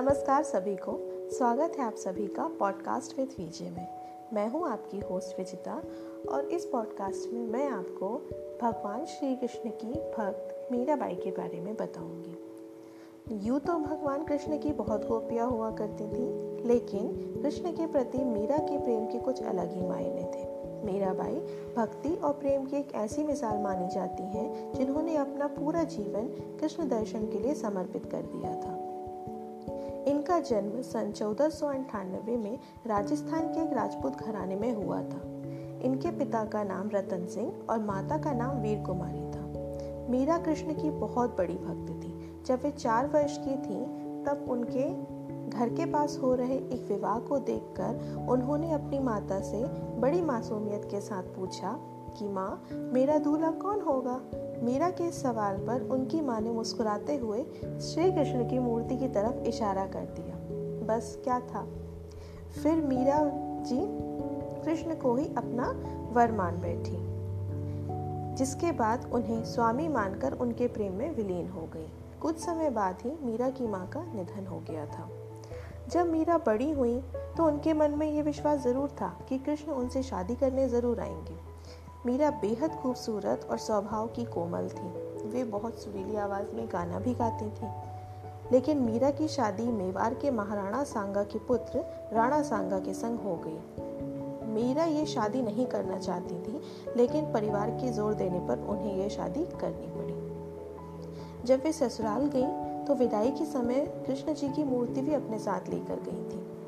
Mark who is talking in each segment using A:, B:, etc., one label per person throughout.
A: नमस्कार सभी को। स्वागत है आप सभी का पॉडकास्ट विद विजय में। मैं हूँ आपकी होस्ट विजिता और इस पॉडकास्ट में मैं आपको भगवान श्री कृष्ण की भक्त मीराबाई के बारे में बताऊँगी। यूँ तो भगवान कृष्ण की बहुत गोपियाँ हुआ करती थी, लेकिन कृष्ण के प्रति मीरा के प्रेम के कुछ अलग ही मायने थे। मीराबाई भक्ति और प्रेम की एक ऐसी मिसाल मानी जाती हैं जिन्होंने अपना पूरा जीवन कृष्ण दर्शन के लिए समर्पित कर दिया था। इनका जन्म सन चौदह में राजस्थान के एक राजपूत घराने में हुआ था। इनके पिता का नाम रतन सिंह और माता का नाम वीर कुमारी था। मीरा कृष्ण की बहुत बड़ी भक्त थी। जब वे चार वर्ष की थी, तब उनके घर के पास हो रहे एक विवाह को देखकर उन्होंने अपनी माता से बड़ी मासूमियत के साथ पूछा कि माँ, मेरा दूल्हा कौन होगा? मीरा के सवाल पर उनकी माँ ने मुस्कुराते हुए श्री कृष्ण की मूर्ति की तरफ़ इशारा कर दिया। बस क्या था? फिर मीरा जी कृष्ण को ही अपना वर मान बैठी, जिसके बाद उन्हें स्वामी मानकर उनके प्रेम में विलीन हो गई। कुछ समय बाद ही मीरा की माँ का निधन हो गया था। जब मीरा बड़ी हुई तो उनके मन में ये विश्वास ज़रूर था कि कृष्ण उनसे शादी करने ज़रूर आएँगे। मीरा बेहद खूबसूरत और स्वभाव की कोमल थी। वे बहुत सुरीली आवाज़ में गाना भी गाती थी। लेकिन मीरा की शादी मेवाड़ के महाराणा सांगा के पुत्र राणा सांगा के संग हो गई। मीरा ये शादी नहीं करना चाहती थी, लेकिन परिवार के ज़ोर देने पर उन्हें यह शादी करनी पड़ी। जब वे ससुराल गई तो विदाई के समय कृष्ण जी की मूर्ति भी अपने साथ लेकर गई थी।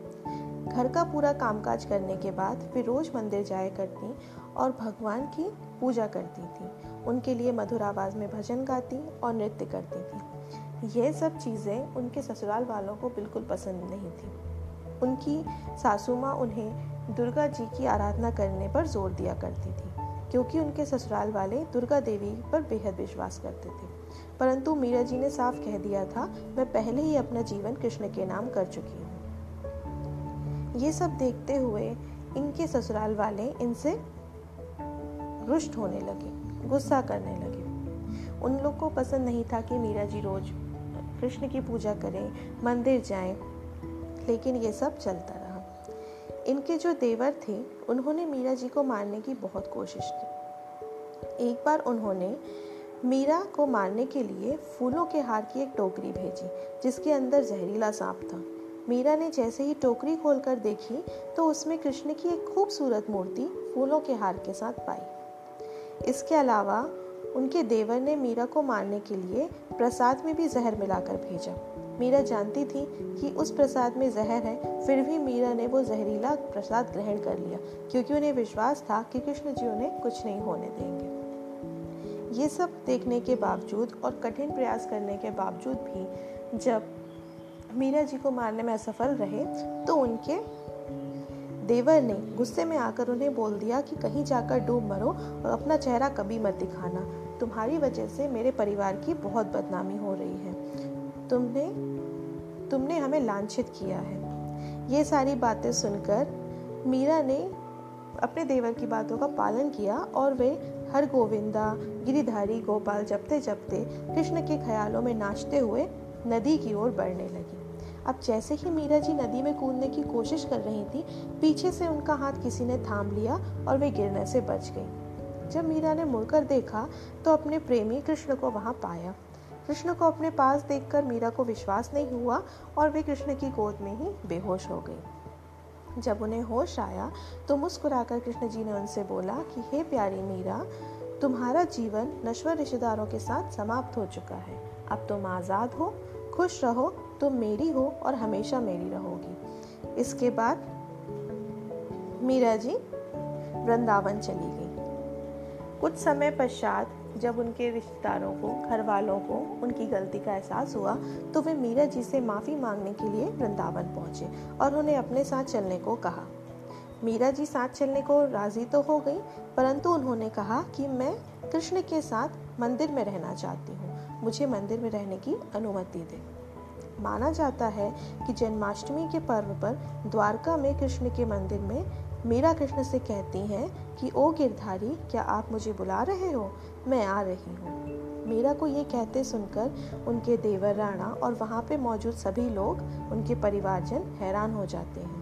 A: घर का पूरा कामकाज करने के बाद वे रोज मंदिर जाया करती और भगवान की पूजा करती थी। उनके लिए मधुर आवाज़ में भजन गाती और नृत्य करती थी। यह सब चीज़ें उनके ससुराल वालों को बिल्कुल पसंद नहीं थी। उनकी सासू माँ उन्हें दुर्गा जी की आराधना करने पर ज़ोर दिया करती थी, क्योंकि उनके ससुराल वाले दुर्गा देवी पर बेहद विश्वास करते थे। परंतु मीरा जी ने साफ़ कह दिया था, मैं पहले ही अपना जीवन कृष्ण के नाम कर चुकी हूँ। ये सब देखते हुए इनके ससुराल वाले इनसे रुष्ट होने लगे गुस्सा करने लगे। उन लोग को पसंद नहीं था कि मीरा जी रोज कृष्ण की पूजा करें मंदिर जाएँ, लेकिन ये सब चलता रहा। इनके जो देवर थे उन्होंने मीरा जी को मारने की बहुत कोशिश की। एक बार उन्होंने मीरा को मारने के लिए फूलों के हार की एक टोकरी भेजी जिसके अंदर जहरीला सांप था। मीरा ने जैसे ही टोकरी खोलकर देखी तो उसमें कृष्ण की एक खूबसूरत मूर्ति फूलों के हार के साथ पाई। इसके अलावा, उनके देवर ने मीरा को मारने के लिए प्रसाद में भी जहर मिलाकर भेजा। मीरा जानती थी कि उस प्रसाद में जहर है, फिर भी मीरा ने वो जहरीला प्रसाद ग्रहण कर लिया, क्योंकि उन्हें विश्वास था कि कृष्ण जी उन्हें कुछ नहीं होने देंगे। ये सब देखने के बावजूद और कठिन प्रयास करने के बावजूद भी, जब मीरा जी को मारने में असफल रहे तो उनके देवर ने गुस्से में आकर उन्हें बोल दिया कि कहीं जाकर डूब मरो और अपना चेहरा कभी मत दिखाना। तुम्हारी वजह से मेरे परिवार की बहुत बदनामी हो रही है। तुमने तुमने हमें लांछित किया है। ये सारी बातें सुनकर मीरा ने अपने देवर की बातों का पालन किया और वे हर गोविंदा गिरिधारी, गोपाल जपते जपते कृष्ण के ख्यालों में नाचते हुए नदी की ओर बढ़ने लगी। अब जैसे ही मीरा जी नदी में कूदने की कोशिश कर रही थी, पीछे से उनका हाथ किसी ने थाम लिया और वे गिरने से बच गई। जब मीरा ने मुड़कर देखा तो अपने प्रेमी कृष्ण को वहाँ पाया। कृष्ण को अपने पास देखकर मीरा को विश्वास नहीं हुआ और वे कृष्ण की गोद में ही बेहोश हो गई। जब उन्हें होश आया तो मुस्कुराकर कृष्ण जी ने उनसे बोला कि, हे प्यारी मीरा, तुम्हारा जीवन नश्वर रिश्तेदारों के साथ समाप्त हो चुका है। अब तुम आज़ाद हो खुश रहो, तुम मेरी हो और हमेशा मेरी रहोगी। इसके बाद मीरा जी वृंदावन चली गई। कुछ समय पश्चात जब उनके रिश्तेदारों को घर वालों को उनकी गलती का एहसास हुआ तो वे मीरा जी से माफ़ी मांगने के लिए वृंदावन पहुँचे और उन्हें अपने साथ चलने को कहा। मीरा जी साथ चलने को राज़ी तो हो गई, परंतु उन्होंने कहा कि मैं कृष्ण के साथ मंदिर में रहना चाहती हूँ। मुझे मंदिर में रहने की अनुमति दे। माना जाता है कि जन्माष्टमी के पर्व पर द्वारका में कृष्ण के मंदिर में मीरा कृष्ण से कहती हैं कि, ओ गिरधारी, क्या आप मुझे बुला रहे हो? मैं आ रही हूँ। मीरा को ये कहते सुनकर उनके देवर राणा और वहाँ पे मौजूद सभी लोग, उनके परिवारजन हैरान हो जाते हैं।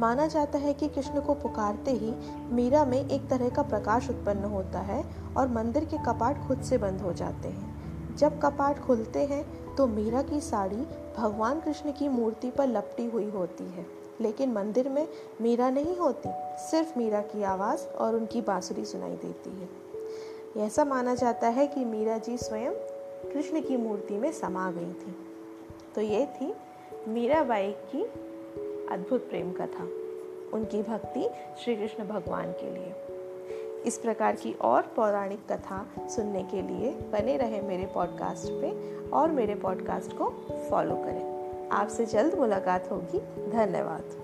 A: माना जाता है कि कृष्ण को पुकारते ही मीरा में एक तरह का प्रकाश उत्पन्न होता है और मंदिर के कपाट खुद से बंद हो जाते हैं। जब कपाट खुलते हैं तो मीरा की साड़ी भगवान कृष्ण की मूर्ति पर लपटी हुई होती है। लेकिन मंदिर में मीरा नहीं होती, सिर्फ़ मीरा की आवाज़ और उनकी बांसुरी सुनाई देती है। ऐसा माना जाता है कि मीरा जी स्वयं कृष्ण की मूर्ति में समा गई थी। तो ये थी मीरा मीराबाई की अद्भुत प्रेम कथा, उनकी भक्ति श्री कृष्ण भगवान के लिए। इस प्रकार की और पौराणिक कथा सुनने के लिए बने रहे मेरे पॉडकास्ट पे और मेरे पॉडकास्ट को फॉलो करें। आपसे जल्द मुलाकात होगी। धन्यवाद।